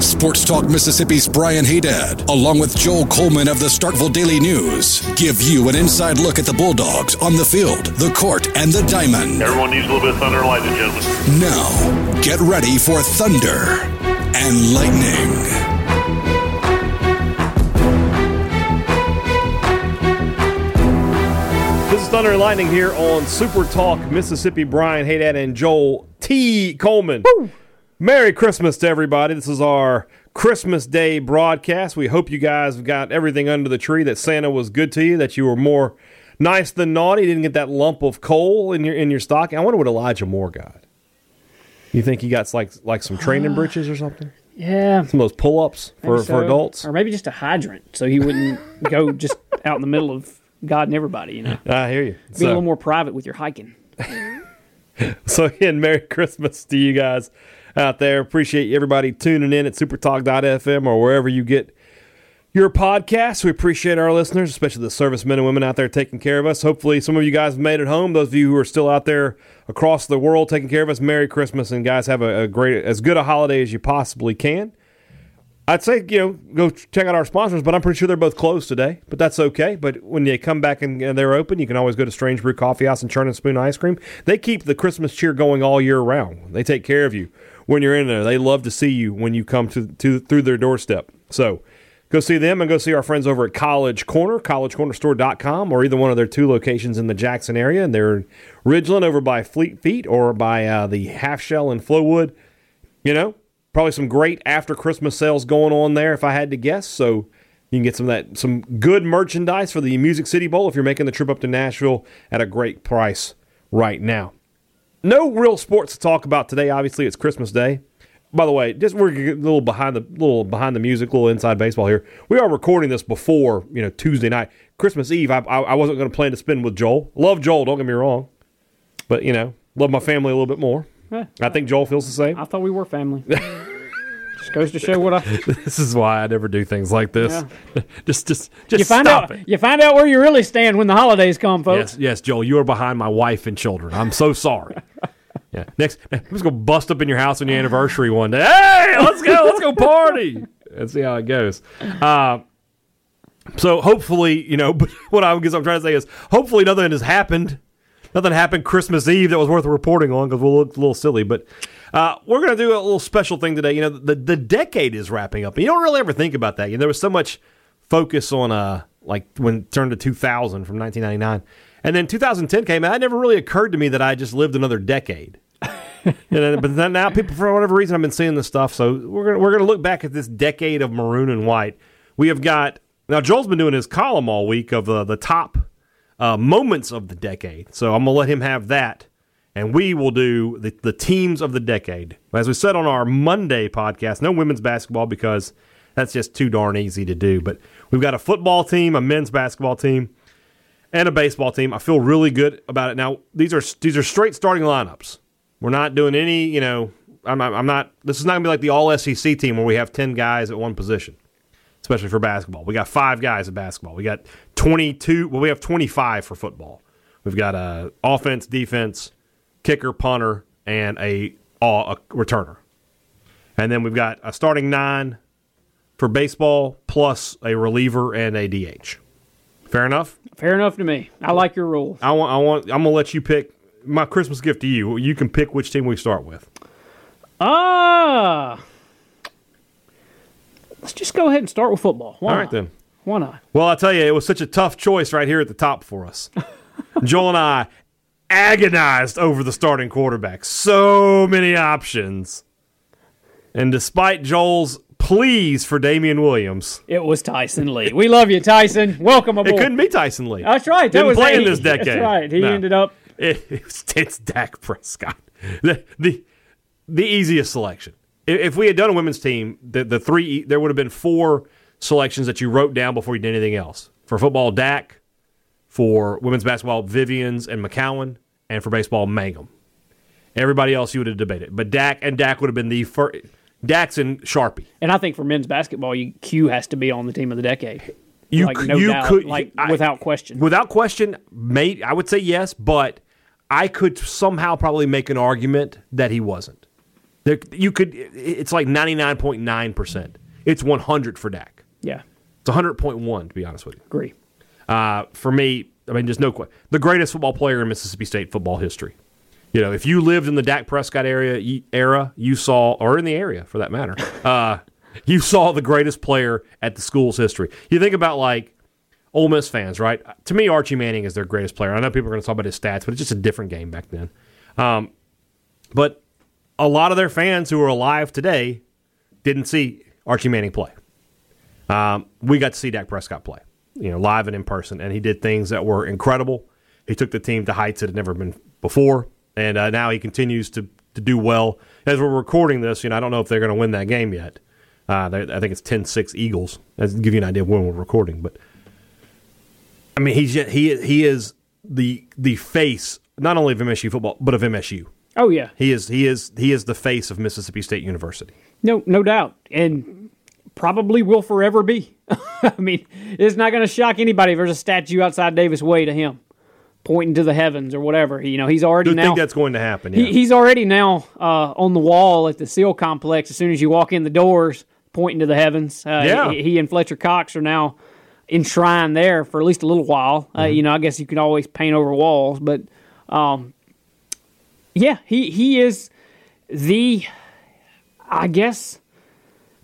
Sports Talk Mississippi's Brian Hadad, along with Joel Coleman of the Starkville Daily News, give you an inside look at the Bulldogs on the field, the court, and the diamond. Everyone needs a little bit of thunder and lightning, gentlemen. Now, get ready for Thunder and Lightning. This is Thunder and Lightning here on Super Talk Mississippi. Brian Hadad and Joel T. Coleman. Merry Christmas to everybody. This is our Christmas Day broadcast. We hope you guys have got everything under the tree, that Santa was good to you, that you were more nice than naughty, didn't get that lump of coal in your in your stocking. I wonder what Elijah Moore got. You think he got like like some training breeches or something? Yeah. Some of those pull ups for, maybe for adults? Or maybe just a hydrant so he wouldn't go just out in the middle of God and everybody, you know. I hear you. Be So- a little more private with your hiking. So again, Merry Christmas to you guys out there. Appreciate everybody tuning in at supertalk.fm or wherever you get your podcasts. We appreciate our listeners, especially the servicemen and women out there taking care of us. Hopefully some of you guys made it home. Those of you who are still out there across the world taking care of us, Merry Christmas and guys have a, a great as good a holiday as you possibly can. I'd say, you know, go check out our sponsors, but I'm pretty sure they're both closed today. But that's okay. But when they come back and, and they're open, you can always go to Strange Brew Coffee House and Churn and Spoon Ice Cream. They keep the Christmas cheer going all year round. They take care of you when you're in there. They love to see you when you come to, to through their doorstep. So go see them and go see our friends over at College Corner, collegecornerstore.com, or either one of their two locations in the Jackson area. And they're Ridgeland over by Fleet Feet or by uh, the Half Shell in Flowwood. You know, probably some great after Christmas sales going on there if I had to guess. So you can get some of that some good merchandise for the Music City Bowl if you're making the trip up to Nashville at a great price right now. No real sports to talk about today. Obviously, it's Christmas Day. By the way, just we're a little behind the little behind the music, little inside baseball here. We are recording this before you know Tuesday night, Christmas Eve. I, I, I wasn't going to plan to spend with Joel. Love Joel, don't get me wrong, but you know love my family a little bit more. Eh, I think Joel feels the same. I thought we were family. just goes to show what I. This is why I never do things like this. just, just, just You find stop out. it. You find out where you really stand when the holidays come, folks. Yes, yes, Joel, you are behind my wife and children. I'm so sorry. Yeah. Next, I'm just gonna bust up in your house on your anniversary one day. Hey, let's go, let's go party. and see how it goes. Uh, so hopefully, you know, but what I guess I'm trying to say is, hopefully, nothing has happened. Nothing happened Christmas Eve that was worth reporting on because we'll look a little silly. But uh, we're going to do a little special thing today. You know, the the decade is wrapping up, and you don't really ever think about that. You know, there was so much focus on uh like when it turned to 2000 from 1999, and then 2010 came out. It never really occurred to me that I just lived another decade. Know, but then now people, for whatever reason, I've been seeing this stuff. So we're gonna we're gonna look back at this decade of maroon and white. We have got now. Joel's been doing his column all week of uh, the top uh, moments of the decade. So I'm gonna let him have that, and we will do the, the teams of the decade. As we said on our Monday podcast, no women's basketball because that's just too darn easy to do. But we've got a football team, a men's basketball team, and a baseball team. I feel really good about it. Now these are these are straight starting lineups. We're not doing any, you know. I'm, I'm not. This is not gonna be like the All SEC team where we have ten guys at one position especially for basketball. We got five guys at basketball. We got 22. Well, we have 25 for football. We've got a offense, defense, kicker, punter, and a, a returner. And then we've got a starting nine for baseball plus a reliever and a DH. Fair enough. Fair enough to me. I like your rules. I want. I want. I'm gonna let you pick. My Christmas gift to you. You can pick which team we start with. Ah. Let's just go ahead and start with football. Why All not? then. Why not? Well, I'll tell you, it was such a tough choice right here at the top for us. Joel and I agonized over the starting quarterback. So many options. And despite Joel's pleas for Damian Williams, It was Tyson Lee. We love you, Tyson. Welcome aboard. it couldn't be Tyson Lee. That's right. That Didn't was play in this decade. That's right. He No. ended up. It, it was, it's Dak Prescott. The, the, the easiest selection. If, if we had done a women's team, the, the three there would have been four selections that you wrote down before you did anything else. For football, Dak. For women's basketball, Vivians and McCowan. And for baseball, Mangum. Everybody else you would have debated, but Dak and Dak would have been the first. Dak's and Sharpie. And I think for men's basketball, you, Q has to be on the team of the decade. You like, no you doubt, could like I- without question. Without question, may I would say yes, but I could somehow probably make an argument that he wasn't. There, you could. It's like ninety nine point nine percent. It's one hundred for Dak. yeah, It's hundred point one to be honest with you. agree. Uh, for me, I mean, there's no question. The greatest football player in Mississippi State football history. You know, if you lived in the Dak Prescott area era, you saw, or in the area for that matter, uh, you saw the greatest player at the school's history. You think about like Ole Miss fans, right? To me, Archie Manning is their greatest player. I know people are going to talk about his stats, but it's just a different game back then. Um, but a lot of their fans who are alive today didn't see Archie Manning play. Um, we got to see Dak Prescott play, you know, live and in person, and he did things that were incredible. He took the team to heights that had never been before, and uh, now he continues to to do well. As we're recording this, you know, I don't know if they're going to win that game yet. Uh, I think it's 10-6 Eagles. That's to give you an idea of when we're recording, but I mean, he's he he is the the face not only of MSU football but of MSU. Oh yeah, He is he is he is the face of Mississippi State University. no, no doubt, and probably will forever be. I mean, it's not going to shock anybody if there's a statue outside Davis Wade to him, pointing to the heavens or whatever. You know, he's already Do now. think that's going to happen? Yeah. He, he's already now uh, on the wall at the SEAL complex. As soon as you walk in the doors, pointing to the heavens. Uh, Yeah. he, he and Fletcher Cox are now enshrined there for at least a little while. Uh, Mm-hmm. you know, I guess you can always paint over walls, but um, yeah, he he is the, I guess,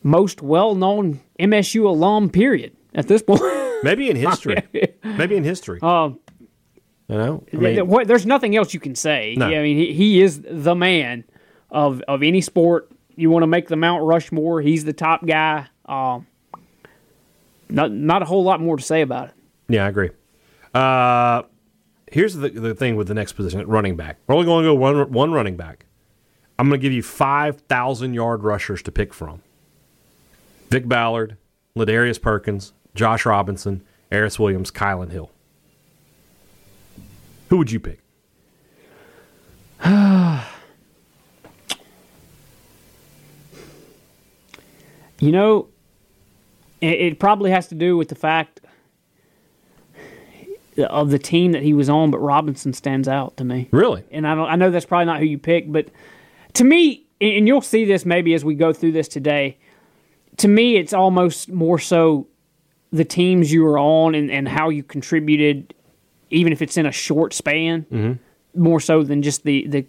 most well known MSU alum. Period. At this point. Maybe in history. Maybe in history. Um, you know, I mean, there's nothing else you can say. No. Yeah, I mean, he, he is the man of of any sport. You want to make the Mount Rushmore? He's the top guy. Um, not not a whole lot more to say about it. yeah, I agree. Uh, here's the the thing with the next position, running back. We're only going to go one one running back. I'm going to give you five thousand yard rushers to pick from. Vick Ballard, Ladarius Perkins, Josh Robinson, Aeris Williams, Kylin Hill. Who would you pick? You know, it, it probably has to do with the fact of the team that he was on, but Robinson stands out to me. Really? and I don't. I know that's probably not who you pick, but to me, and and you'll see this maybe as we go through this today. To me, it's almost more so the teams you were on and, and how you contributed, even if it's in a short span, mm-hmm. more so than just the the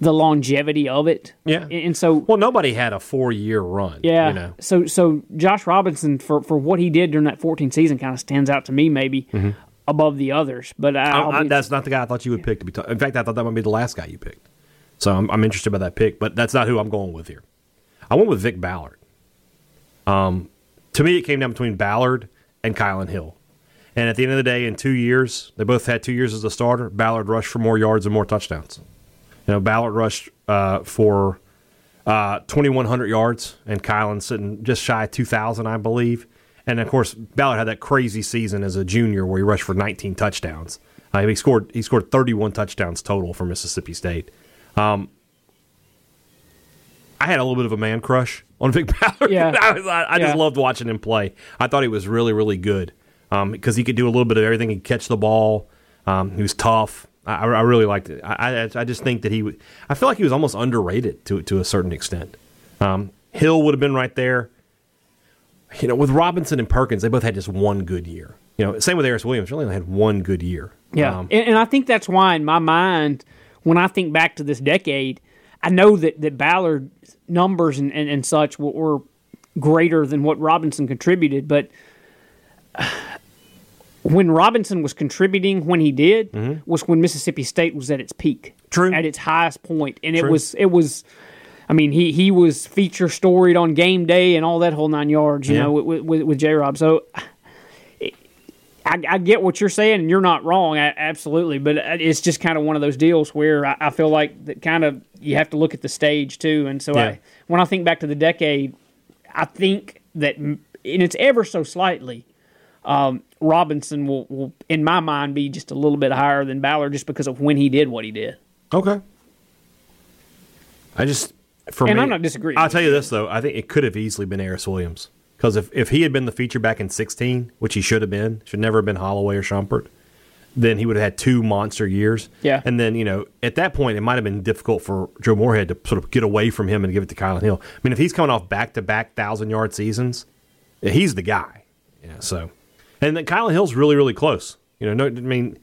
the longevity of it. Yeah. and, so Well, nobody had a four year run. yeah. You know? So so Josh Robinson for for what he did during that 14 season kind of stands out to me maybe above the others. But I, I- I- that's not the guy I thought you would pick. To be ta- in fact, I thought that might be the last guy you picked. So I'm, I'm interested by that pick, but that's not who I'm going with here. I went with Vick Ballard. Um, to me, it came down between Ballard and Kylin Hill. And at the end of the day, in two years, they both had two years as a starter. Ballard rushed for more yards and more touchdowns. You know, Ballard rushed uh, for uh, 2,100 yards, and Kylin sitting just shy of 2,000, I believe. And of course, Ballard had that crazy season as a junior where he rushed for 19 touchdowns. Uh, he scored he scored 31 touchdowns total for Mississippi State. Um, I had a little bit of a man crush on Vick Ballard. Yeah. I, was, I, I just loved watching him play. I thought he was really, really good because he could do a little bit of everything. He'd catch the ball. Um, he was tough. I, I really liked it. I, I, I just think that he. I feel like he was almost underrated to to a certain extent. Um, Hill would have been right there. You know, with Robinson and Perkins, they both had just one good year. You know, same with Aeris Williams. Really only had one good year. Yeah, Um, and, and I think that's why, in my mind, when I think back to this decade, I know that that Ballard's numbers and, and, and such were, were greater than what Robinson contributed. But when Robinson was contributing, when he did, was when Mississippi State was at its peak, Mm-hmm. True. at its highest point, and it was it was. I mean, he, he was feature storied on game day and all that whole nine yards, you Yeah. know, with, with, with J Rob. So I, I get what you're saying, and you're not wrong, absolutely. But it's just kind of one of those deals where I, I feel like that kind of you have to look at the stage too. And so Yeah. I, when I think back to the decade, I think that, and it's ever so slightly, um, Robinson will, will, in my mind, be just a little bit higher than Ballard just because of when he did what he did. Okay. I just for And me, I'm not disagreeing I'll tell you this though, I think it could have easily been Aeris Williams because if if he had been the feature back in 16, which he should have been, should never have been Holloway or Shumpert, then he would have had two monster years. Yeah. and then you know at that point it might have been difficult for Joe Moorhead to sort of get away from him and give it to Kylin Hill. I mean, if he's coming off back to back thousand yard seasons, he's the guy. Yeah, so and then Kylin Hill's really really close. You know, no, I mean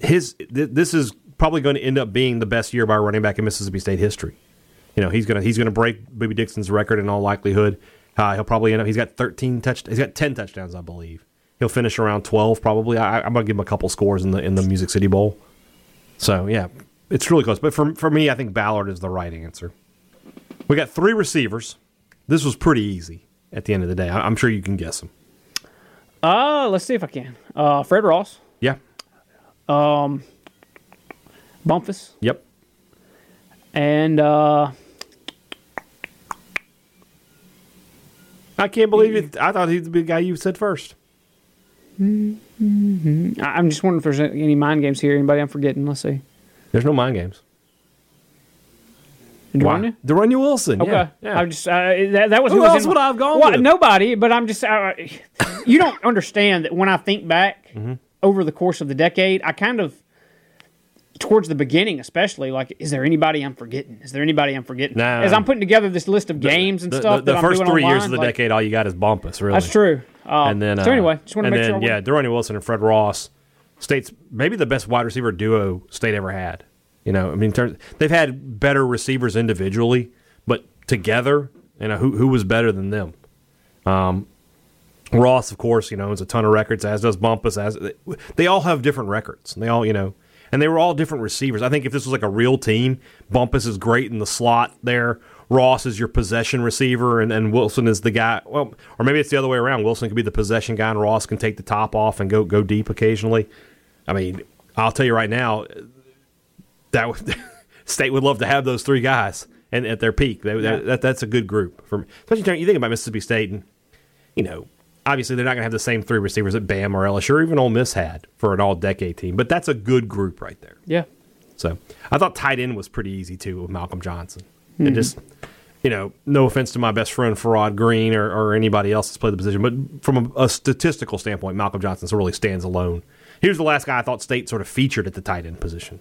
his th- this is probably going to end up being the best year by running back in Mississippi State history. You know, he's gonna he's gonna break Bobby Dixon's record in all likelihood. Uh, he'll probably end up. He's got 13 touch. He's got 10 touchdowns, I believe. He'll finish around 12 probably. I, I'm gonna give him a couple scores in the in the Music City Bowl. So yeah, it's really close. But for for me, I think Ballard is the right answer. We got three receivers. This was pretty easy at the end of the day. I'm sure you can guess them. Uh, let's see if I can. Uh, Fred Ross, Yeah. Bumphis, Yep. and uh, I can't believe it. I thought he'd be the guy you said first. I- I'm just wondering if there's any mind games here. Anybody I'm forgetting? Let's see. There's no mind games. Duanya? De'Runnya Wilson. Okay. Yeah. yeah. I just uh, that, that was Who was else in- would I have gone well, with? Nobody. But I'm just uh, you don't understand that when I think back Mm-hmm. over the course of the decade, I kind of towards the beginning, especially like, is there anybody I'm forgetting? Is there anybody I'm forgetting? Nah. As I'm putting together this list of games and the, stuff, the, the I'm first three years of the like, decade, all you got is Bumphis, really. That's true. Uh, And then, so uh, anyway, just want to make then, sure. yeah, De'Runnya Wilson and Fred Ross, states maybe the best wide receiver duo state ever had. You know, I mean, they've had better receivers individually, but together, you know, who who was better than them? Um, Ross, of course, you know, owns a ton of records, as does Bumphis. As they all have different records. and They all, you know, and they were all different receivers. I think if this was like a real team, Bumphis is great in the slot there. Ross is your possession receiver, and, and Wilson is the guy. Well, or maybe it's the other way around. Wilson could be the possession guy, and Ross can take the top off and go go deep occasionally. I mean, I'll tell you right now, that would, State would love to have those three guys and at their peak. They, that, that, that's a good group for me. especially you think about Mississippi State and you know obviously they're not going to have the same three receivers that Bam or LSU or even Ole Miss had for an all decade team, but that's a good group right there. yeah. So I thought tight end was pretty easy too with Malcolm Johnson. Hmm. And just you know, no offense to my best friend Farrod Green or, or anybody else that's played the position, but from a, a statistical standpoint, Malcolm Johnson sort of really stands alone. Here's the last guy I thought State sort of featured at the tight end position.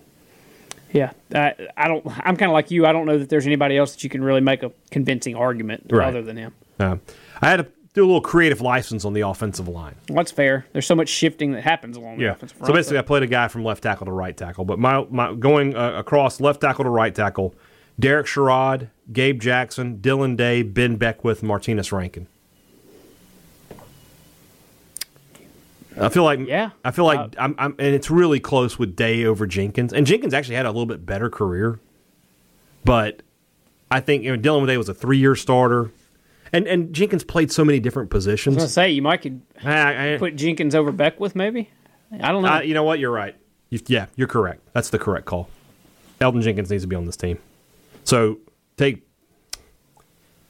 Yeah, I, I don't. I'm kind of like you. I don't know that there's anybody else that you can really make a convincing argument Right. other than him. Uh, I had to do a little creative license on the offensive line. Well, that's fair. There's so much shifting that happens along the offensive front. So basically, I played a guy from left tackle to right tackle, but my, my going uh, across left tackle to right tackle, Derek Sherrod, Gabe Jackson, Dillon Day, Ben Beckwith, Martinez Rankin. I feel like Yeah. I feel like Uh, I'm, I'm and it's really close with Day over Jenkins, and Jenkins actually had a little bit better career, but I think you know Dillon Day was a three year starter, and and Jenkins played so many different positions. I was gonna say you might could I- I- put Jenkins over Beckwith, maybe. I don't know. Uh, you know what? You're right. You, yeah, you're correct. That's the correct call. Elton Jenkins needs to be on this team. So take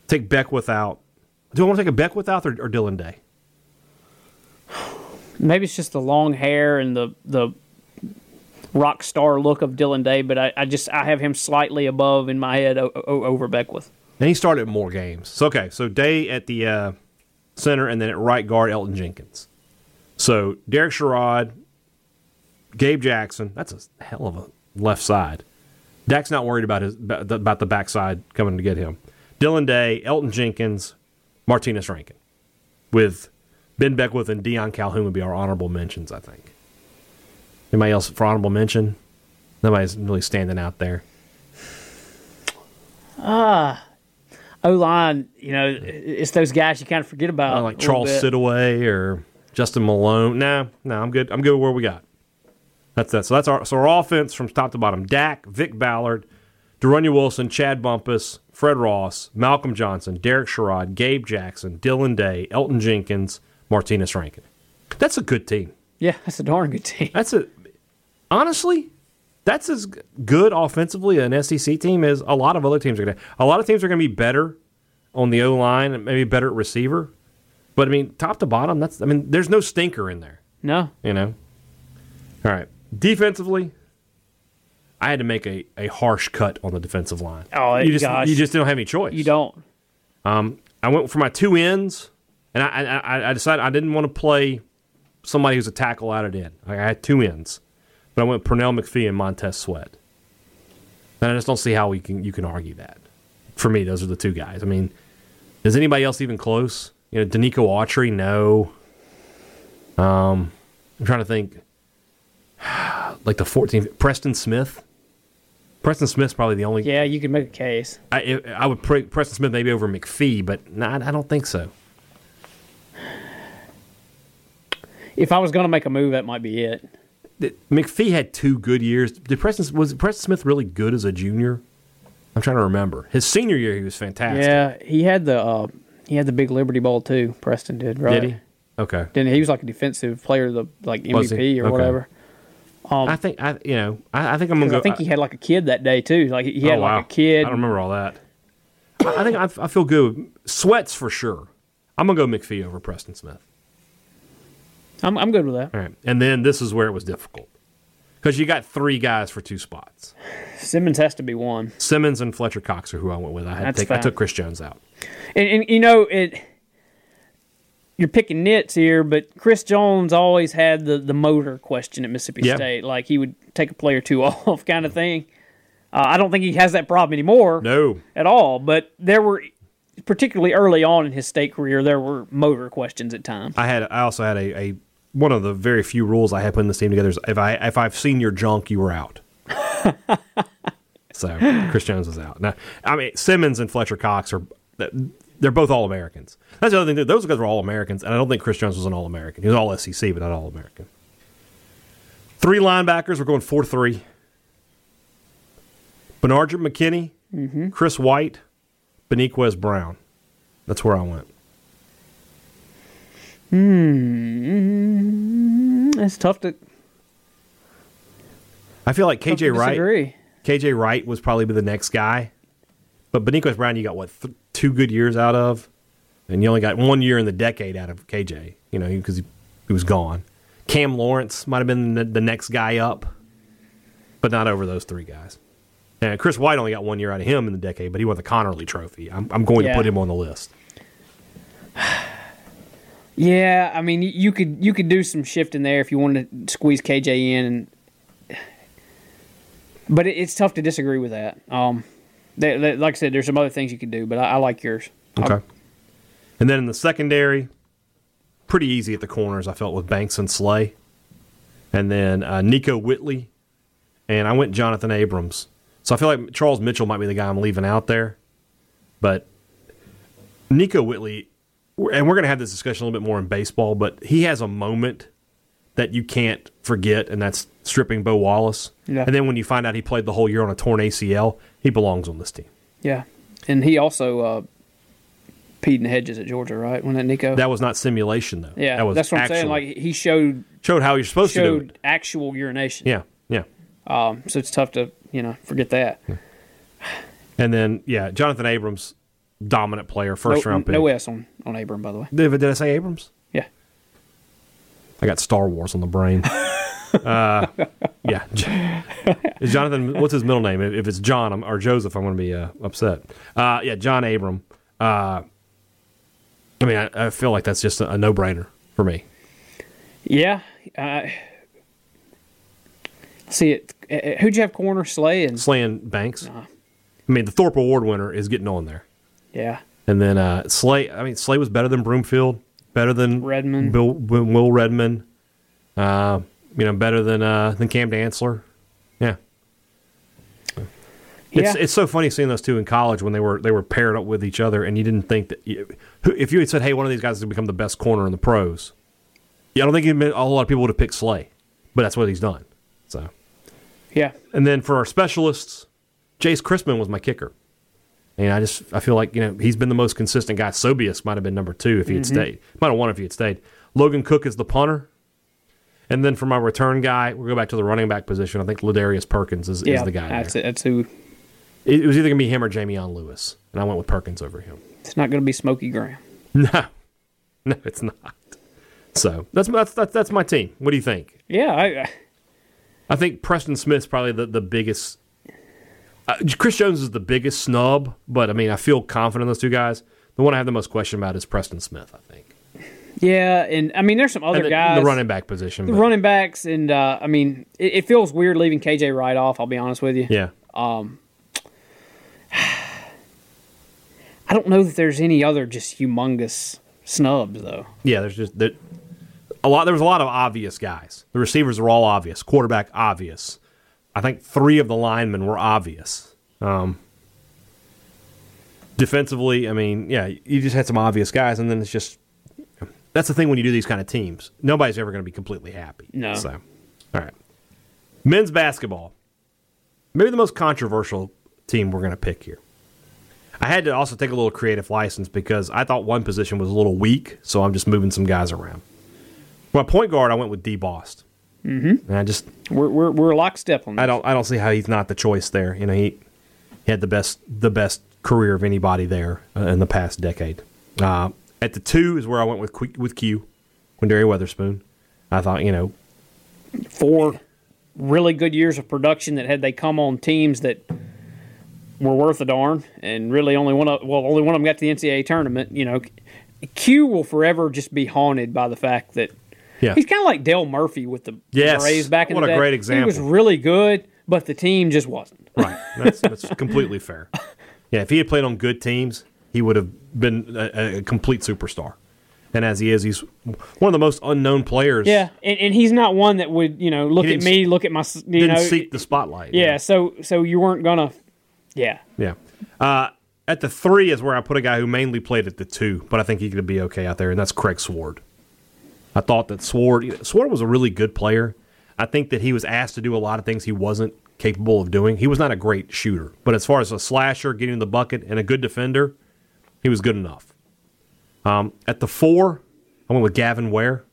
take Beckwith out. Do I want to take a Beckwith out or, or Dillon Day? Maybe it's just the long hair and the the rock star look of Dillon Day, but I, I just I have him slightly above in my head o- o- over Beckwith. And he started more games. So okay, so Day at the uh, center, and then at right guard, Elton Jenkins. So Derek Sherrod, Gabe Jackson. That's a hell of a left side. Dak's not worried about his about the, backside coming to get him. Dillon Day, Elton Jenkins, Martinez Rankin, with Ben Beckwith and Deion Calhoun would be our honorable mentions. I think. Anybody else for honorable mention? Nobody's really standing out there. Ah, O line, you know, it's those guys you kind of forget about. Uh, like Charles. Siddoway or Justin Malone. No, no, I'm good. I'm good with where we got. That's that. So that's our so our offense from top to bottom: Dak, Vick Ballard, De'Runnya Wilson, Chad Bumphis, Fred Ross, Malcolm Johnson, Derek Sherrod, Gabe Jackson, Dillon Day, Elton Jenkins, Martinez Rankin. That's a good team. Yeah, that's a darn good team. That's a honestly, that's as good offensively an SEC team as a lot of other teams are going to. A lot of teams are going to be better on the O line and maybe better at receiver. But I mean, top to bottom, that's I mean, there's no stinker in there. No, You know. All right, defensively, I had to make a, a harsh cut on the defensive line. Oh, you just gosh. you just don't have any choice. You don't. Um, I went for my two ends, and I I, I decided I didn't want to play somebody who's a tackle out of end. Like, I had two ends, but I went Pernell McPhee and Montez Sweat. And I just don't see how we can you can argue that. For me, those are the two guys. I mean, is anybody else even close? You know, Denico Autry, no. Um, I'm trying to think. Like the 14th, Preston Smith. Preston Smith's probably the only. Yeah, you can make a case. I, I would pray Preston Smith maybe over McPhee, but nah, I don't think so. If I was going to make a move, that might be it. McPhee had two good years. Did Preston was Preston Smith really good as a junior? I'm trying to remember. His senior year, he was fantastic. Yeah, he had the uh, he had the big Liberty Bowl too. Preston did, right? Did he? Okay. Didn't he? Was like a defensive player, of the like MVP or Okay. whatever. I think I you know I, I think I'm gonna go. I think he had like a kid that day too. Like he he had oh, wow. like a kid. I don't remember all that. I, I think I, I feel good. Sweats for sure. I'm gonna go McPhee over Preston Smith. I'm I'm good with that. All right, and then this is where it was difficult because you got three guys for two spots. Simmons has to be one. Simmons and Fletcher Cox are who I went with. I had to take, I took Chris Jones out. And, and you know it. You're picking nits here, but Chris Jones always had the, the motor question at Mississippi Yeah. State. Like he would take a play or two off, kind of thing. Uh, I don't think he has that problem anymore No, at all. But there were, particularly early on in his state career, there were motor questions at times. I had. I also had a, a one of the very few rules I had putting this team together is if I if I've seen your junk, you were out. so Chris Jones was out. Now, I mean Simmons and Fletcher Cox are they're both All Americans. That's the other thing. too. Those guys were All Americans, and I don't think Chris Jones was an All American. He was All SEC, but not All American. Three linebackers. We're going four three. Bernard McKinney, mm-hmm. Chris White, Beniquez Brown. That's where I went. Hmm. It's tough to I feel like KJ Wright. KJ Wright was probably the next guy. But Beniquez Brown, you got what th- two good years out of, and you only got one year in the decade out of KJ. You know, because he, he was gone. Cam Lawrence might have been the, the next guy up, but not over those three guys. And Chris White only got one year out of him in the decade, but he won the Conerly Trophy. I'm, I'm going Yeah. to put him on the list. Yeah, I mean, you could you could do some shifting there if you wanted to squeeze KJ in, and but it, it's tough to disagree with that. Um, they, they- like I said, there's some other things you could do, but I, I like yours. Okay. And then in the secondary, pretty easy at the corners, I felt, with Banks and Slay. And then uh, Nickoe Whitley. And I went Jonathan Abrams. So I feel like Charles Mitchell might be the guy I'm leaving out there. But Nickoe Whitley, and we're going to have this discussion a little bit more in baseball, but he has a moment that you can't forget, and that's stripping Bo Wallace. Yeah. And then when you find out he played the whole year on a torn ACL, he belongs on this team. Yeah, and he also uh, peed in the hedges at Georgia, right? When that Nico. That was not simulation, though. yeah, that was that's what I'm saying. Like he showed showed how you're supposed to do it. actual urination. Yeah, yeah. Um, so it's tough to you know forget that. And then yeah, Jonathan Abrams, dominant player, first no, round pick. no S on on Abram, by the way. Did, did I say Abrams? Yeah. I got Star Wars on the brain. uh, yeah. Is Jonathan? What's his middle name? If it's John I'm, or Joseph, I'm going to be uh, upset. Uh, yeah, John Abram. Uh, I mean, I, I feel like that's just a, a no brainer for me. Yeah. Uh, see it. uh, Who'd you have corner Slay and Slaying Banks. Uh-huh. I mean, the Thorpe Award winner is getting on there. Yeah. And then uh, Slay, I mean, Slay was better than Broomfield, better than Redmond. Bill, Will Will Redmond, uh, you know, better than uh, than Cam Dantzler. Yeah, it's Yeah. it's so funny seeing those two in college when they were they were paired up with each other, and you didn't think that you, if you had said, "Hey, one of these guys is going to become the best corner in the pros," yeah, I don't think a whole lot of people would have picked Slay, but that's what he's done. So, Yeah. and then for our specialists, Jace Crispin was my kicker. And I just I feel like you know he's been the most consistent guy. Sobius might have been number two if he had mm-hmm. stayed. Might have won if he had stayed. Logan Cook is the punter, and then for my return guy, we'll go back to the running back position. I think Ladarius Perkins is, Yeah. is the guy. That's there. it. That's who. It, it was either gonna be him or Jameon Lewis, and I went with Perkins over him. It's not going to be Smokey Graham. No, no, it's not. So that's that's that's, that's my team. What do you think? Yeah. I, I- I think Preston Smith's probably the, the biggest uh, Chris Jones is the biggest snub, but I mean, I feel confident in those two guys. The one I have the most question about is Preston Smith. I think Yeah, and I mean, there's some other the, guys. the running back position. the but- running backs, and uh, I mean, it, it feels weird leaving KJ Wright off. I'll be honest with you. yeah, I don't know that there's any other just humongous snubs though. yeah. There's just there, a lot. There was a lot of obvious guys. The receivers were all obvious. Quarterback obvious. I think three of the linemen were obvious. Um, defensively, I mean, yeah, you just had some obvious guys, and then it's just that's the thing when you do these kind of teams. Nobody's ever going to be completely happy. No. So, all right, men's basketball, maybe the most controversial team we're going to pick here. I had to also take a little creative license because I thought one position was a little weak, so I'm just moving some guys around. My point guard, I went with Dee Bost. Mm-hmm. And I just We're we're, we're lockstep on that. I don't I don't see how he's not the choice there. You know, he he had the best the best career of anybody there uh, in the past decade. Uh, at the two is where I went with Q- with Q, Quinndary Weatherspoon. I thought you know four really good years of production that had they come on teams that were worth a darn, and really only one of well only one of them got to the NCAA tournament. You know, Q will forever just be haunted by the fact that yeah he's kind of like Dale Murphy with the Yes. Braves back in What the a great example. He was really good, but the team just wasn't. right. That's that's completely fair. Yeah, if he had played on good teams, he would have been a, a complete superstar. And as he is, he's one of the most unknown players. Yeah, and, and he's not one that would you know look at me, look at my you didn't know seek the spotlight. yeah. So so you weren't gonna yeah. Yeah. Uh, at the three is where I put a guy who mainly played at the two, but I think he could be okay out there, and that's Craig Sword. I thought that Sword Sword was a really good player. I think that he was asked to do a lot of things he wasn't capable of doing. He was not a great shooter, but as far as a slasher, getting the bucket, and a good defender, he was good enough. Um, at the four, I went with Gavin Ware.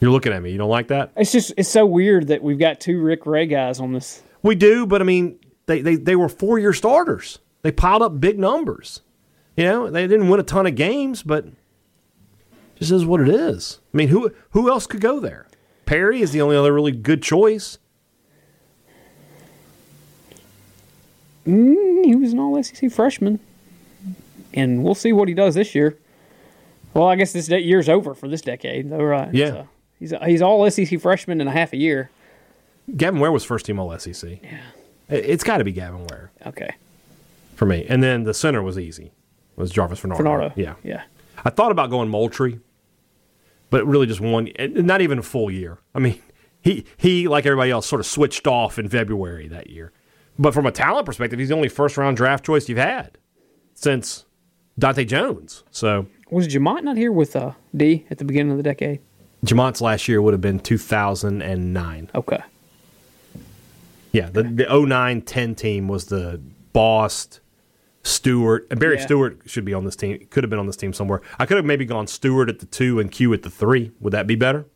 You're looking at me. You don't like that? It's just it's so weird that we've got two Rick Ray guys on this. We do, but I mean, they, they, they were four year starters. They piled up big numbers. You know, they didn't win a ton of games, but just is what it is. I mean, who who else could go there? Perry is the only other really good choice. Mm, he was an All SEC freshman, and we'll see what he does this year. Well, I guess this de- year's over for this decade, though, right? Yeah. So he's he's All SEC freshman in a half a year. Gavin Ware was first team All SEC. Yeah, it's got to be Gavin Ware Okay, for me. And then the center was easy. Was Jarvis Varnado? Bernardo. Yeah, yeah. I thought about going Moultrie, but really just one, not even a full year. I mean, he he like everybody else sort of switched off in February that year. But from a talent perspective, he's the only first round draft choice you've had since Dante Jones. So Was Jamont not here with uh, D at the beginning of the decade? Jamont's last year would have been 2009. Okay. Yeah, the, the 09 10 team was the Bost, Stewart. And Barry Yeah. Stewart should be on this team. Could have been on this team somewhere. I could have maybe gone Stewart at the two and Q at the three. Would that be better?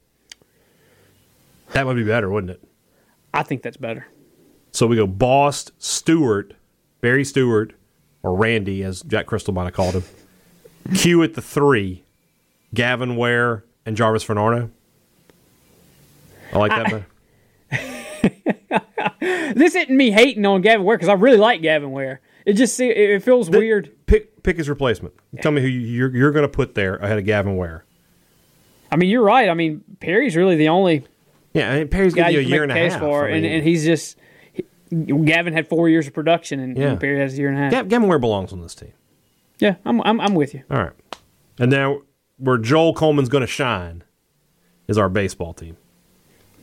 That would be better, wouldn't it? I think that's better. So we go Bost, Stewart, Barry Stewart, or Randy, as Jack Cristil might have called him. Q at the three, Gavin Ware, and Jarvis Varnado. I like that better. This isn't me hating on Gavin Ware because I really like Gavin Ware. It just see- it feels weird. Pick pick his replacement. Tell me who you- you're you're going to put there ahead of Gavin Ware. I mean, you're right. I mean, Perry's really the only Yeah, I mean, Perry's to you be a year and a half. for, I and, mean, and he's just he- Gavin had four years of production, and, Yeah. and Perry has a year and a half. Gav- Gavin Ware belongs on this team. Yeah, I'm, I'm I'm with you. All right, and now where Joel Coleman's going to shine is our baseball team.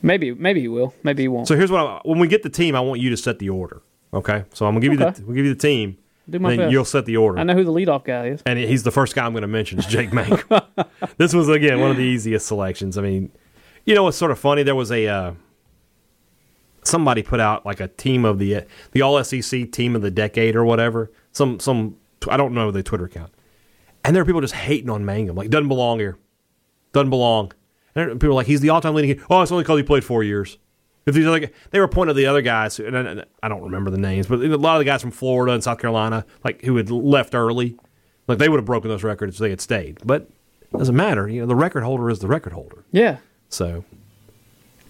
Maybe maybe he will. Maybe he won't. So here's what I, when we get the team, I want you to set the order. Okay, so I'm gonna give you the we'll give you the team. Do my then best. you'll set the order. I know who the leadoff guy is. and he's the first guy I'm going to mention is Jake Mangum. this was again one of the easiest selections. I mean, you know what's sort of funny? There was a uh, somebody put out like a team of the the All SEC team of the decade or whatever. Some some I don't know the Twitter account, and there are people just hating on Mangum like doesn't belong here, doesn't belong. And people are like he's the all time leading. Oh, it's only because he played four years. If these other, they were pointing to the other guys, and I, I don't remember the names, but a lot of the guys from Florida and South Carolina, like who had left early, like they would have broken those records if they had stayed. But it doesn't matter. You know, the record holder is the record holder. Yeah. So,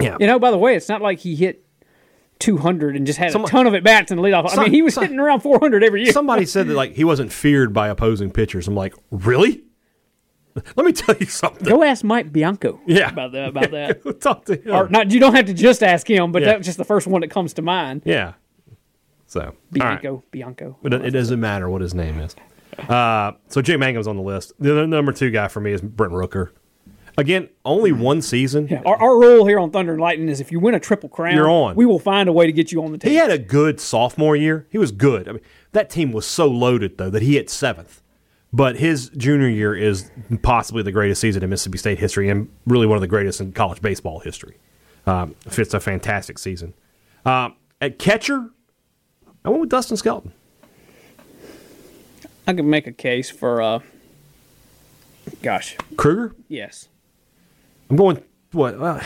yeah, You know, by the way, it's not like he hit 200 and just had Somebody- a ton of at bats in the leadoff. I mean, he was some- hitting around 400 every year. Somebody said that like he wasn't feared by opposing pitchers. I'm like, really? Let me tell you something. Go ask Mike Bianco Yeah. about that. About that. Go Talk to him. or not, you don't have to just ask him, but Yeah. that's just the first one that comes to mind. Yeah. So all right. Bianco, Bianco. But it, it doesn't matter what his name is. Uh, so Jay Mangum's on the list. The number two guy for me is Brent Rooker. Again, only one season. Our, our rule here on Thunder and Lightning is if you win a triple crown, You're on. We will find a way to get you on the team. He had a good sophomore year. He was good. I mean, that team was so loaded though that he hit seventh. But his junior year is possibly the greatest season in Mississippi State history, and really one of the greatest in college baseball history. Um, it's a fantastic season. Um, at catcher, I went with Dustin Skelton. I could make a case for, uh, gosh, Kruger, yes. I'm going what? Well,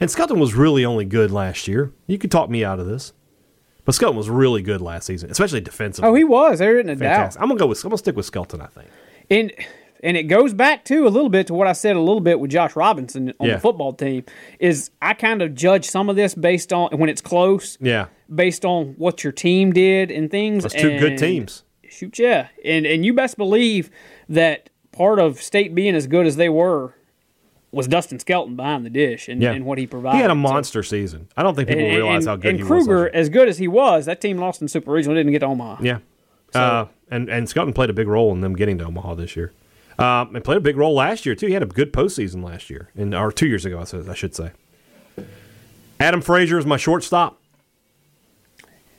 and Skelton was really only good last year. You could talk me out of this, but Skelton was really good last season, especially defensively. Oh, he was. There isn't a fantastic. doubt. I'm gonna go with. I'm gonna stick with Skelton. I think. And and it goes back to a little bit to what I said a little bit with Josh Robinson on Yeah. the football team. Is I kind of judge some of this based on when it's close, Yeah, based on what your team did and things. that's two good teams. Shoot, yeah, and and you best believe that part of State being as good as they were was Dustin Skelton behind the dish and, Yeah, and what he provided. He had a So- monster season. I don't think people and, realize and- how good and he Kruger, was. as good as he was, that team lost in Super Regional, didn't get to Omaha. Yeah, uh, and and Skelton played a big role in them getting to Omaha this year. Um, and played a big role last year too. He had a good postseason last year, and or two years ago, I should say. Adam Frazier is my shortstop.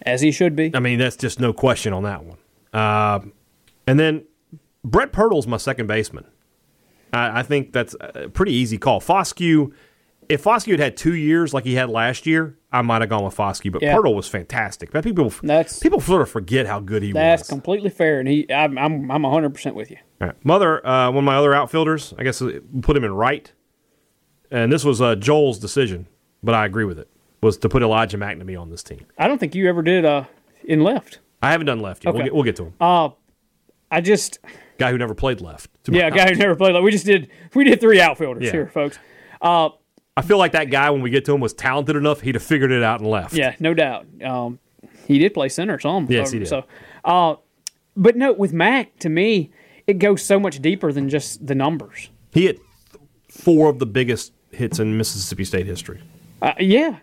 as he should be. I mean, that's just no question on that one. Um and then Brett Pirtle's my second baseman. I, I think that's a pretty easy call. Foscue, if Foscue had had two years like he had last year, I might have gone with Foscue. But Yeah. Pirtle was fantastic. But people, That's- people sort of forget how good he That's was. That's completely fair, and he, I'm, I'm, I'm 100 percent with you. Right. Mother, uh, one of my other outfielders, I guess uh, put him in right. And this was uh, Joel's decision, but I agree with it, was to put Elijah MacNamee on this team. I don't think you ever did uh, in left. I haven't done left yet. We'll, get, we'll get to him. Uh, I just, Guy who never played left. Yeah, a guy who never played. Like we just did, we did three outfielders Yeah. here, folks. I feel like that guy, when we get to him, was talented enough. He'd have figured it out and left. Yeah, no doubt. Um, he did play center some. Yes, he did. So, uh, but no, with Mac, to me, it goes so much deeper than just the numbers. He hit four of the biggest hits in Mississippi State history. Uh, yeah.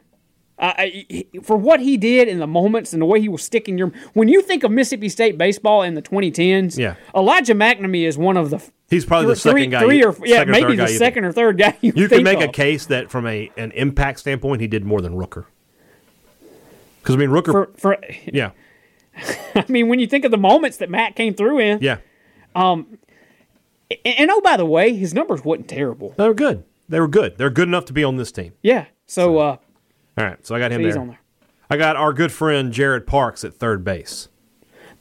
Uh, he- for what he did in the moments and the way he was sticking your when you think of Mississippi State baseball in the 2010s, Yeah. Elijah MacNamee is one of the He's probably the three- second guy. three or yeah, maybe the second or third guy you, You can make a case that from a an impact standpoint, he did more than Rooker. Because I mean, Rooker. for, for yeah, I mean when you think of the moments that Matt came through in, yeah, and, and oh by the way, his numbers wasn't terrible. they were good. They were good. They're good enough to be on this team. Yeah, so uh, All right, so I got him he's there. on there. I got our good friend Jared Parks at third base.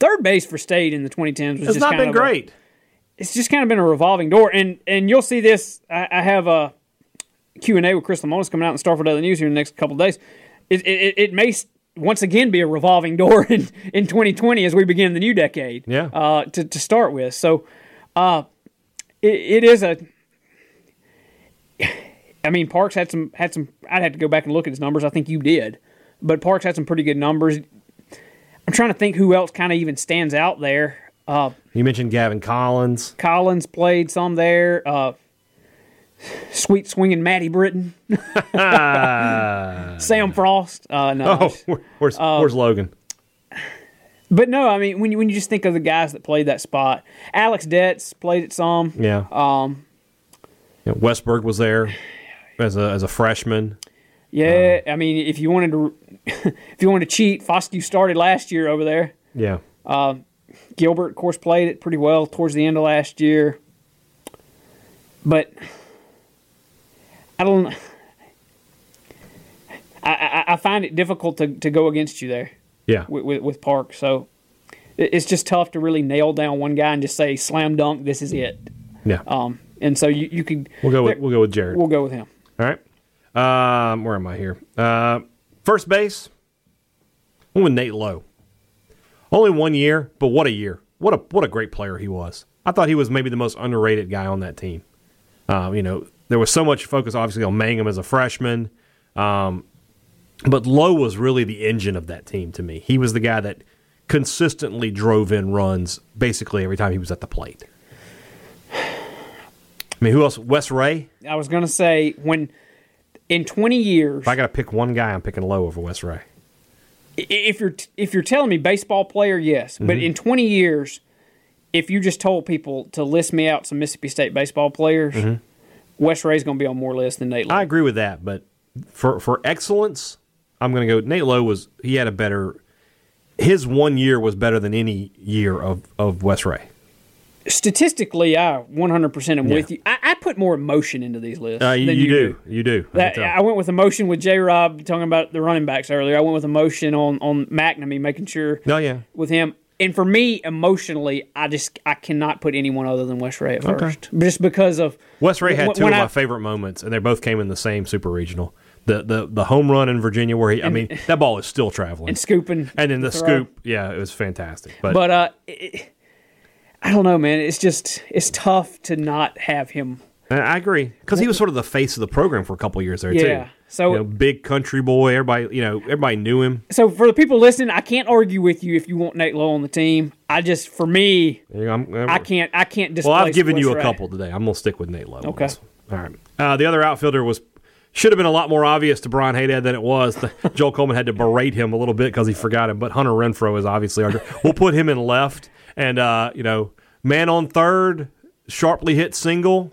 Third base for State in the 2010s was It's just not kind been of a- great. it's just kind of been a revolving door, and and you'll see this. I, I have a Q and A with Chris Lemonis coming out in Starkville Daily News here in the next couple of days. It it, it may once again be a revolving door in, in 2020 as we begin the new decade. Yeah. Uh, to to start with, so uh, it, it is a. I mean, Parks had some had some. I'd have to go back and look at his numbers. I think you did, but Parks had some pretty good numbers. I'm trying to think who else kind of even stands out there. Uh, You mentioned Gavin Collins. Collins played some there. Uh, sweet swinging Matty Britton. Sam Frost. Uh, no. Oh, where- where's where's Logan? But no, I mean, when you, when you just think of the guys that played that spot, Alex Detz played it some. Yeah. Um. Westburg was there as a as a freshman. Yeah, I mean, if you wanted to, if you wanted to cheat, Foscue started last year over there. Yeah. Gilbert, of course, played it pretty well towards the end of last year. But I don't. I, I, I find it difficult to, to go against you there Yeah. with, with, with Park. So it's just tough to really nail down one guy and just say slam dunk. This is it. Yeah. Um, and so you, you could. we'll go with we'll go with Jared. We'll go with him. All right. Um, where am I here? Uh, first base. I'm with Nate Lowe. Only one year, but what a year! What a what a great player he was. I thought he was maybe the most underrated guy on that team. Um, you know, there was so much focus obviously on Mangum as a freshman. Um, But Lowe was really the engine of that team to me. He was the guy that consistently drove in runs basically every time he was at the plate. I mean, who else? Wes Rea. I was going to say when in 20 years, If I got to pick one guy, I'm picking Lowe over Wes Rea. if you're if you're telling me baseball player, yes, but Mm-hmm. in 20 years, if you just told people to list me out some Mississippi State baseball players, Wes Rea's going to be on more lists than Nate. Lowe. Mm-hmm. I agree with that, but for for excellence, I'm going to go. Nate Lowe was he had a better. His one year was better than any year of of Wes Rea. Statistically, I 100% am Yeah. with you. I, I put more emotion into these lists. Uh, you, than you you do, you do. I That. I went with emotion with J. Rob talking about the running backs earlier. I went with emotion on on MacNamee, making sure oh yeah, with him. And for me, emotionally, I just I cannot put anyone other than Wes Rea at Okay. first, just because of Wes Rea had two of I- my favorite moments, and they both came in the same super regional. The the the home run in Virginia, where he, I mean, that ball is still traveling, and scooping. and then the scoop, yeah, it was fantastic. But, But uh, it, I don't know, man. It's just it's tough to not have him. I agree because he was sort of the face of the program for a couple years there too. Yeah, so- you know, big country boy, everybody, you know, everybody knew him. So for the people listening, I can't argue with you if you want Nate Lowe on the team. I just for me, I'm- I'm- I can't I can't. Well, I've given you a Rea. couple today. I'm gonna stick with Nate Lowe. Okay. All right. Uh, the other outfielder was should have been a lot more obvious to Brian Hadad than it was. Joel Coleman had to berate him a little bit because he forgot him. But Hunter Renfroe is obviously our. We'll put him in left, and uh, you know, man on third, sharply hit single.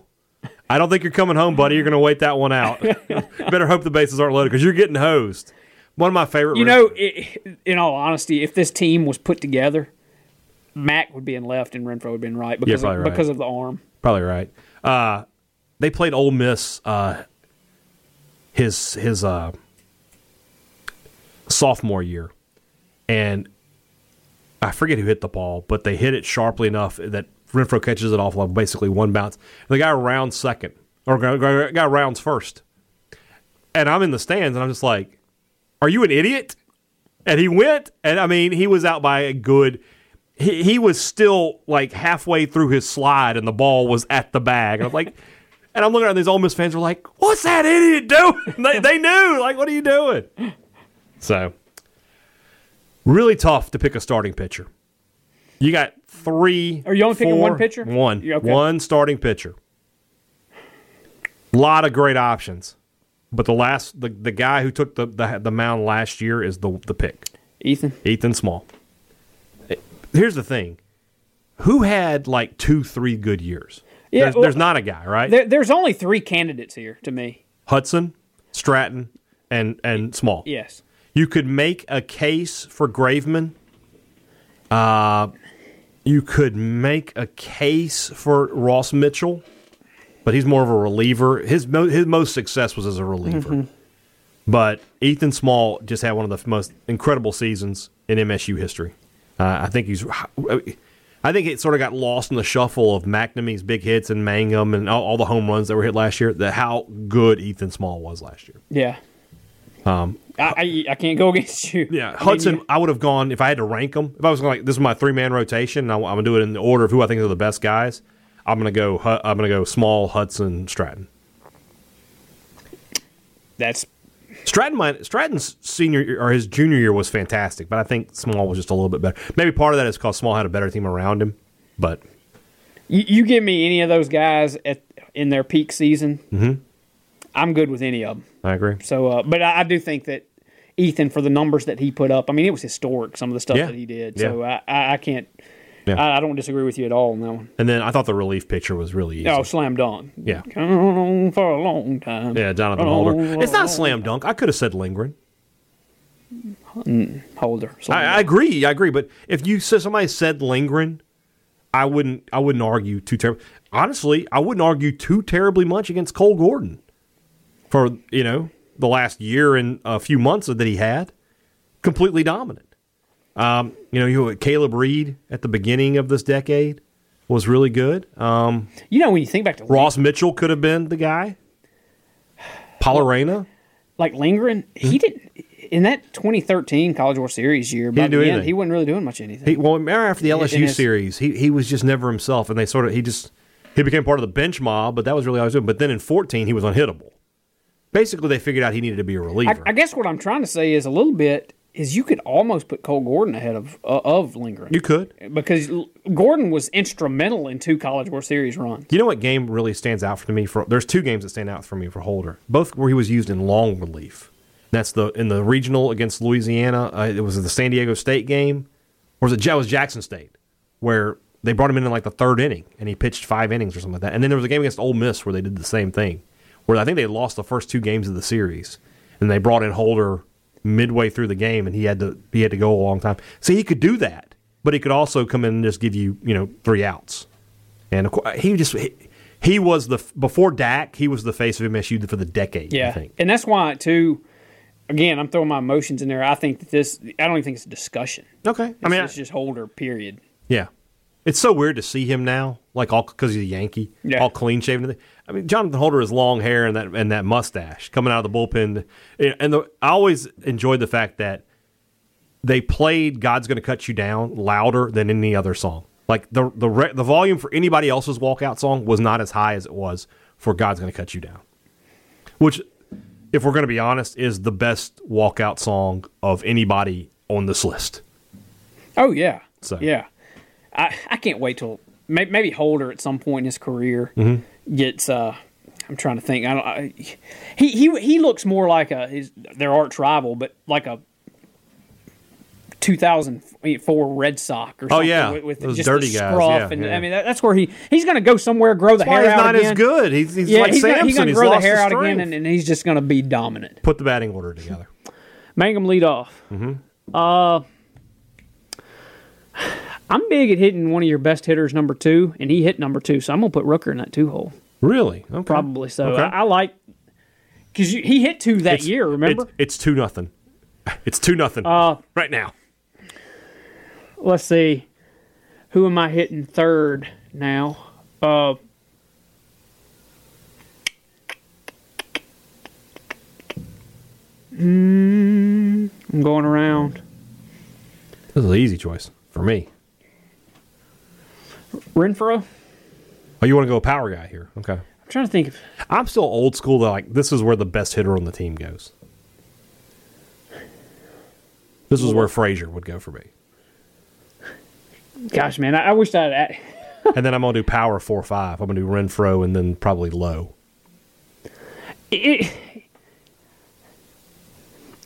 I don't think you're coming home, buddy. You're going to wait that one out. Better hope the bases aren't loaded because you're getting hosed. One of my favorite. You know, i in all honesty, if this team was put together, Mac would be in left and Renfroe would be in right because probably of, right. because of the arm. Probably right. Uh, they played Ole Miss. Uh, his his uh, sophomore year, and I forget who hit the ball, but they hit it sharply enough that Renfroe catches it off like basically one bounce. The guy rounds second, or guy rounds first, and I'm in the stands, and I'm just like, "Are you an idiot?" And he went, and I mean, he was out by a good. He, he was still like halfway through his slide, and the ball was at the bag. And I'm like, and I'm looking at these Ole Miss fans are like, "What's that idiot doing?" they, they knew, like, "What are you doing?" So, really tough to pick a starting pitcher. You got three. Are you only picking one pitcher? One, Yeah, okay. one starting pitcher. A lot of great options, but the last, the, the guy who took the, the the mound last year is the the pick. Ethan, Ethan Small. Here's the thing. Who had like two, three good years? Yeah, there's, well- there's not a guy, right? there, there's only three candidates here to me. Hudson, Stratton, and and Small. Yes, You could make a case for Graveman. Uh, you could make a case for Ross Mitchell, but he's more of a reliever. His mo- his most success was as a reliever. But Ethan Small just had one of the most incredible seasons in MSU history. Uh, I think he's. I think it sort of got lost in the shuffle of MacNamee's big hits and Mangum and all, all the home runs that were hit last year. That how good Ethan Small was last year. yeah. Um, I, I I can't go against you. Yeah, I mean, Hudson. I would have gone if I had to rank them. If I was like, this is my three man rotation, and I, am gonna do it in the order of who I think are the best guys. I'm gonna go. I'm gonna go Small, Hudson, Stratton. that's Stratton, might, Stratton's senior year- or his junior year was fantastic, but I think Small was just a little bit better. Maybe part of that is because Small had a better team around him. But you, you give me any of those guys at in their peak season. Mm-hmm. I'm good with any of them. I agree. So, uh, but I, I do think that Ethan, for the numbers that he put up, I mean, it was historic. Some of the stuff Yeah. that he did. So I, I, I can't. Yeah. I, I don't disagree with you at all on that one. And then I thought the relief pitcher was really easy. Oh, slam dunk. Yeah. Gone for a long time. yeah, Jonathan Holder. It's not slam dunk. I could have said Lindgren. Holder. I, I agree. I agree. But if you said somebody said Lindgren, I wouldn't. I wouldn't argue too terribly. Honestly, I wouldn't argue too terribly much against Cole Gordon for you know the last year and a few months that he had. Completely dominant. Um, you know, you Caleb Reed at the beginning of this decade was really good. Um, You know, when you think back to Ross Mitchell could have been the guy. Pollorena. like Lindgren, he didn't in that 2013 College World Series year. By didn't do the end, anything. he wasn't really doing much anything. He, well, remember after the LSU his- series, he he was just never himself, and they sort of he just he became part of the bench mob, but that was really all he was doing. But then in fourteen, he was unhittable. Basically, they figured out he needed to be a reliever. I guess what I'm trying to say is a little bit is you could almost put Cole Gordon ahead of uh, of Lindgren you could. because Gordon was instrumental in two College World Series runs. You know what game really stands out for me? For there's two games that stand out for me for Holder, both where he was used in long relief. That's the in the regional against Louisiana. Uh, it was the San Diego State game, or was it, it was Jackson State, where they brought him in in like the third inning and he pitched five innings or something like that. And then there was a game against Ole Miss where they did the same thing, where I think they lost the first two games of the series, and they brought in Holder midway through the game, and he had to he had to go a long time. See, he could do that, but he could also come in and just give you you know three outs. And of course, he just he, he was the before Dak, he was the face of MSU for the decade. I Yeah, think. and that's why too. Again, I'm throwing my emotions in there. I think that this. I don't even think it's a discussion. Okay, It's, I mean, it's just Holder. Period. yeah, it's so weird to see him now, like all because he's a Yankee, Yeah. all clean shaven. I mean, Jonathan Holder has long hair and that and that mustache coming out of the bullpen, and the, I always enjoyed the fact that they played "God's Going to Cut You Down" louder than any other song. Like the the re, the volume for anybody else's walkout song was not as high as it was for "God's Going to Cut You Down," which, if we're going to be honest, is the best walkout song of anybody on this list. Oh yeah. So- yeah, I I can't wait till maybe Holder at some point in his career Mm-hmm. Gets. uh I'm trying to think. I don't. I, he he he looks more like a his, their arch rival, but like a 2004 Red Sox or something. Oh, yeah. with, with Those just dirty the guys, scruff yeah, and yeah. I mean that, that's where he he's going to go somewhere, grow the Why hair he's out not again. as good. He's, he's Yeah, like he's gonna, he's going to grow the hair his out again, and, and he's just going to be dominant. Put the batting order together. Mangum lead off. Mm-hmm. Uh, I'm big at hitting one of your best hitters, number two, and he hit number two, so I'm gonna put Rooker in that two hole. Really? Okay. Probably so. Okay. I, I like because he hit two that It's- year. Remember? It's, it's two nothing. It's two nothing Uh, right now. Let's see. Who am I hitting third now? Uh, mm, I'm going around. This is an easy choice for me. Renfroe. Oh, you want to go a power guy here? Okay. I'm trying to think of. I'm still old school. Though, like this is where the best hitter on the team goes. This is where Frazier would go for me, Gosh, man, I, I wish I'd. and then I'm gonna do power four five. I'm gonna do Renfroe and then probably Lowe. It,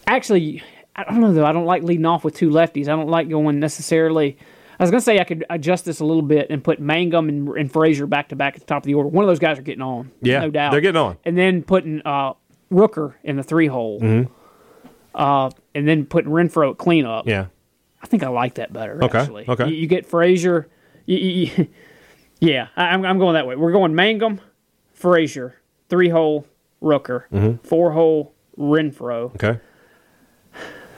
actually, I don't know though. I don't like leading off with two lefties. I don't like going necessarily. I was gonna say I could adjust this a little bit and put Mangum and, and Frazier back to back at the top of the order. One of those guys are getting on, Yeah, no doubt. they're getting on. And then putting uh, Rooker in the three hole, Mm-hmm. uh, and then putting Renfroe at cleanup. Yeah. I think I like that better. Okay, Actually, okay. You, you get Frazier. You, you, yeah, I, I'm, I'm going that way. We're going Mangum, Frazier, three hole Rooker, Mm-hmm. four hole Renfroe, Okay.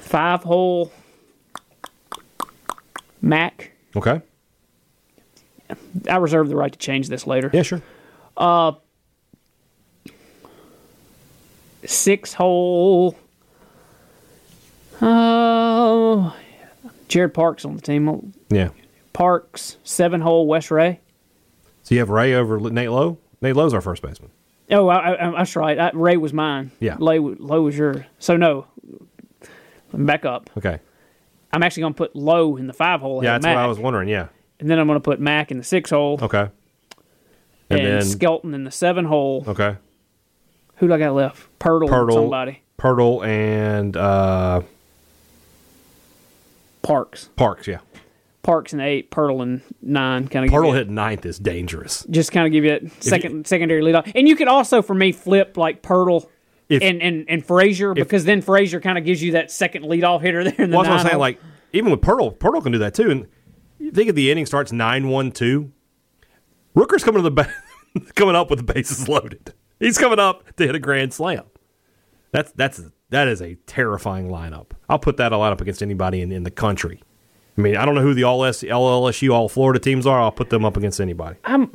five hole Mac. Okay. I reserve the right to change this later. Yeah. Sure. Uh, six hole. Oh, Jared Parks on the team. Yeah. Parks, seven hole Wes Rea. So you have Rea over Nate Lowe. Nate Lowe's our first baseman. Oh, I, I, that's right. I, Rea was mine. Yeah. Lay, Lowe was yours. So no. Back up. Okay. I'm actually going to put Lowe in the five hole. Yeah, that's what I was wondering. Yeah. And then I'm going to put Mac in the six hole Okay. and, And, then Skelton in the seven hole. okay. Who do I got left? Pirtle, Pirtle, somebody. Pirtle, and uh, Parks. Parks. Yeah. Parks in eight, Pirtle in nine. Kind of Pirtle hit ninth is dangerous. just kind of give you a second secondary lead off. And you could also, for me, flip like Pirtle If- and, and, and Frazier because then Frazier kind of gives you that second lead off hitter there in the Well, that's what I'm saying. Like even with Pirtle, Pirtle can do that too. And you think if the inning starts nine one two, Rooker's coming to the ba- coming up with the bases loaded. He's coming up to hit a grand slam. That's that's that is a terrifying lineup. I'll put that a lineup against anybody in, in the country. I mean, I don't know who the all S, LLSU, all Florida teams are. I'll put them up against anybody. I'm,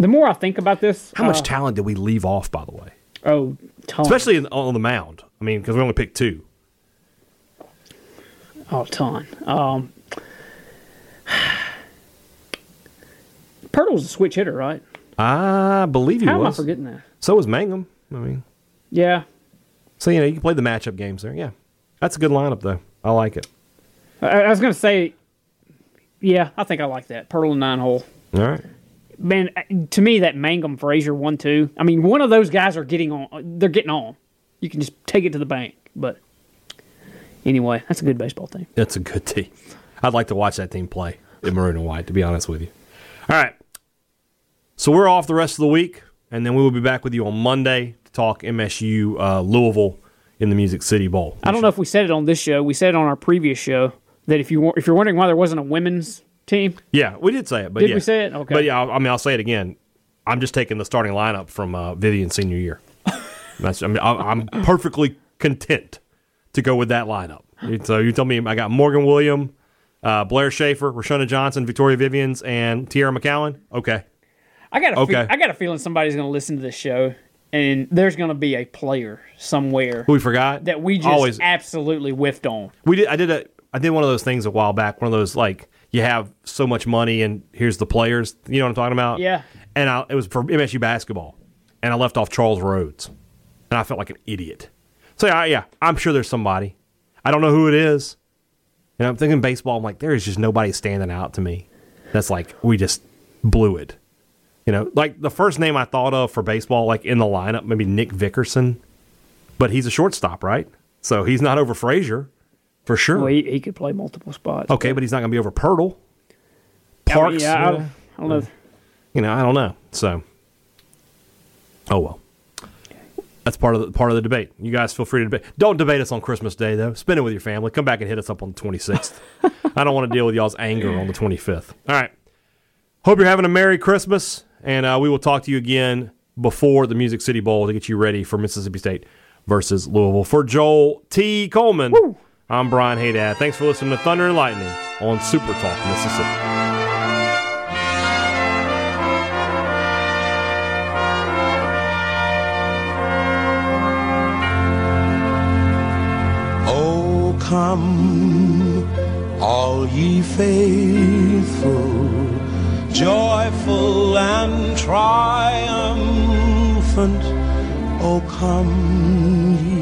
the more I think about this, How much uh, talent did we leave off, by the way? oh, Especially in, on the mound. I mean, because we only picked two. oh, ton. Um, Pirtle's a switch hitter, right? I believe he was. How am I forgetting that? So was Mangum. I mean, Yeah. So you know you can play the matchup games there. Yeah, that's a good lineup though. I like it. I, I was going to say, yeah, I think I like that. Pearl and nine hole. All right. Man, to me, that Mangum Frazier one two. I mean, one of those guys are getting on. They're getting on. You can just take it to the bank. But anyway, that's a good baseball team. That's a good team. I'd like to watch that team play in maroon and white. To be honest with you. All right. So we're off the rest of the week, and then we will be back with you on Monday to talk MSU uh, Louisville in the Music City Bowl. I don't know if we said it on this show. We said it on our previous show that if you if you're wondering why there wasn't a women's team, yeah, we did say it. But yeah, did yeah. we say it? Okay, but yeah, I mean, I'll say it again. I'm just taking the starting lineup from uh, Vivian's senior year. That's, I mean, I'm perfectly content to go with that lineup. So you tell me I got Morgan William, uh, Blair Schaefer, Roshunda Johnson, Victoria Vivians, and Teaira McCowan. Okay. I got a Okay. fe- I got a feeling somebody's going to listen to this show, and there's going to be a player somewhere we forgot that we just always absolutely whiffed on. we did. I did a I did one of those things a while back. One of those like you have so much money and here's the players. You know what I'm talking about? Yeah. And I, it was for MSU basketball, and I left off Charles Rhodes, and I felt like an idiot. So yeah, yeah, I'm sure there's somebody. I don't know who it is. And I'm thinking baseball. I'm like, there is just nobody standing out to me. That's like we just blew it. You know, like the first name I thought of for baseball, like in the lineup, maybe Nick Vickerson, but he's a shortstop, right? So he's not over Frazier for sure. Well, he, he could play multiple spots. Okay, but he's not going to be over Pirtle. Parks, yeah, I, don't- I don't know. you know, I don't know. So, oh well, that's part of the part of the debate. You guys feel free to debate. Don't debate us on Christmas Day though. Spend it with your family. Come back and hit us up on the twenty sixth. I don't want to deal with y'all's anger on the twenty fifth. All right. Hope you're having a merry Christmas, and uh, we will talk to you again before the Music City Bowl to get you ready for Mississippi State versus Louisville. For Joel T. Coleman, I'm Brian Hadad. Thanks for listening to Thunder and Lightning on Super Talk Mississippi. Oh, come, all ye faithful, joyful and triumphant. Oh, come ye,